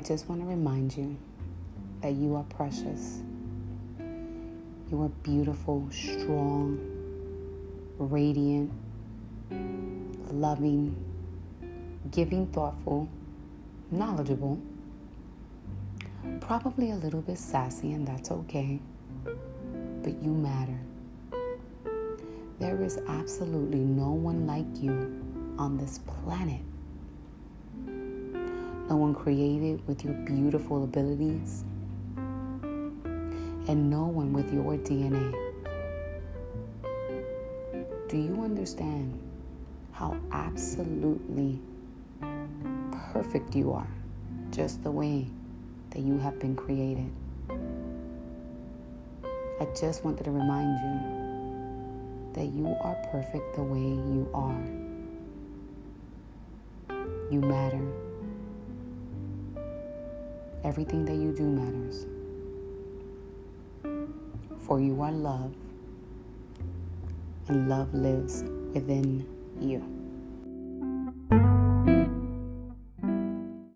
just want to remind you that you are precious. You are beautiful, strong, radiant, loving, giving, thoughtful, knowledgeable, probably a little bit sassy, and that's okay, but you matter. There is absolutely no one like you on this planet. No one created with your beautiful abilities, and no one with your DNA. Do you understand how absolutely perfect you are, just the way that you have been created? I just wanted to remind you that you are perfect the way you are. You matter. Everything that you do matters. For you are love, and love lives within you.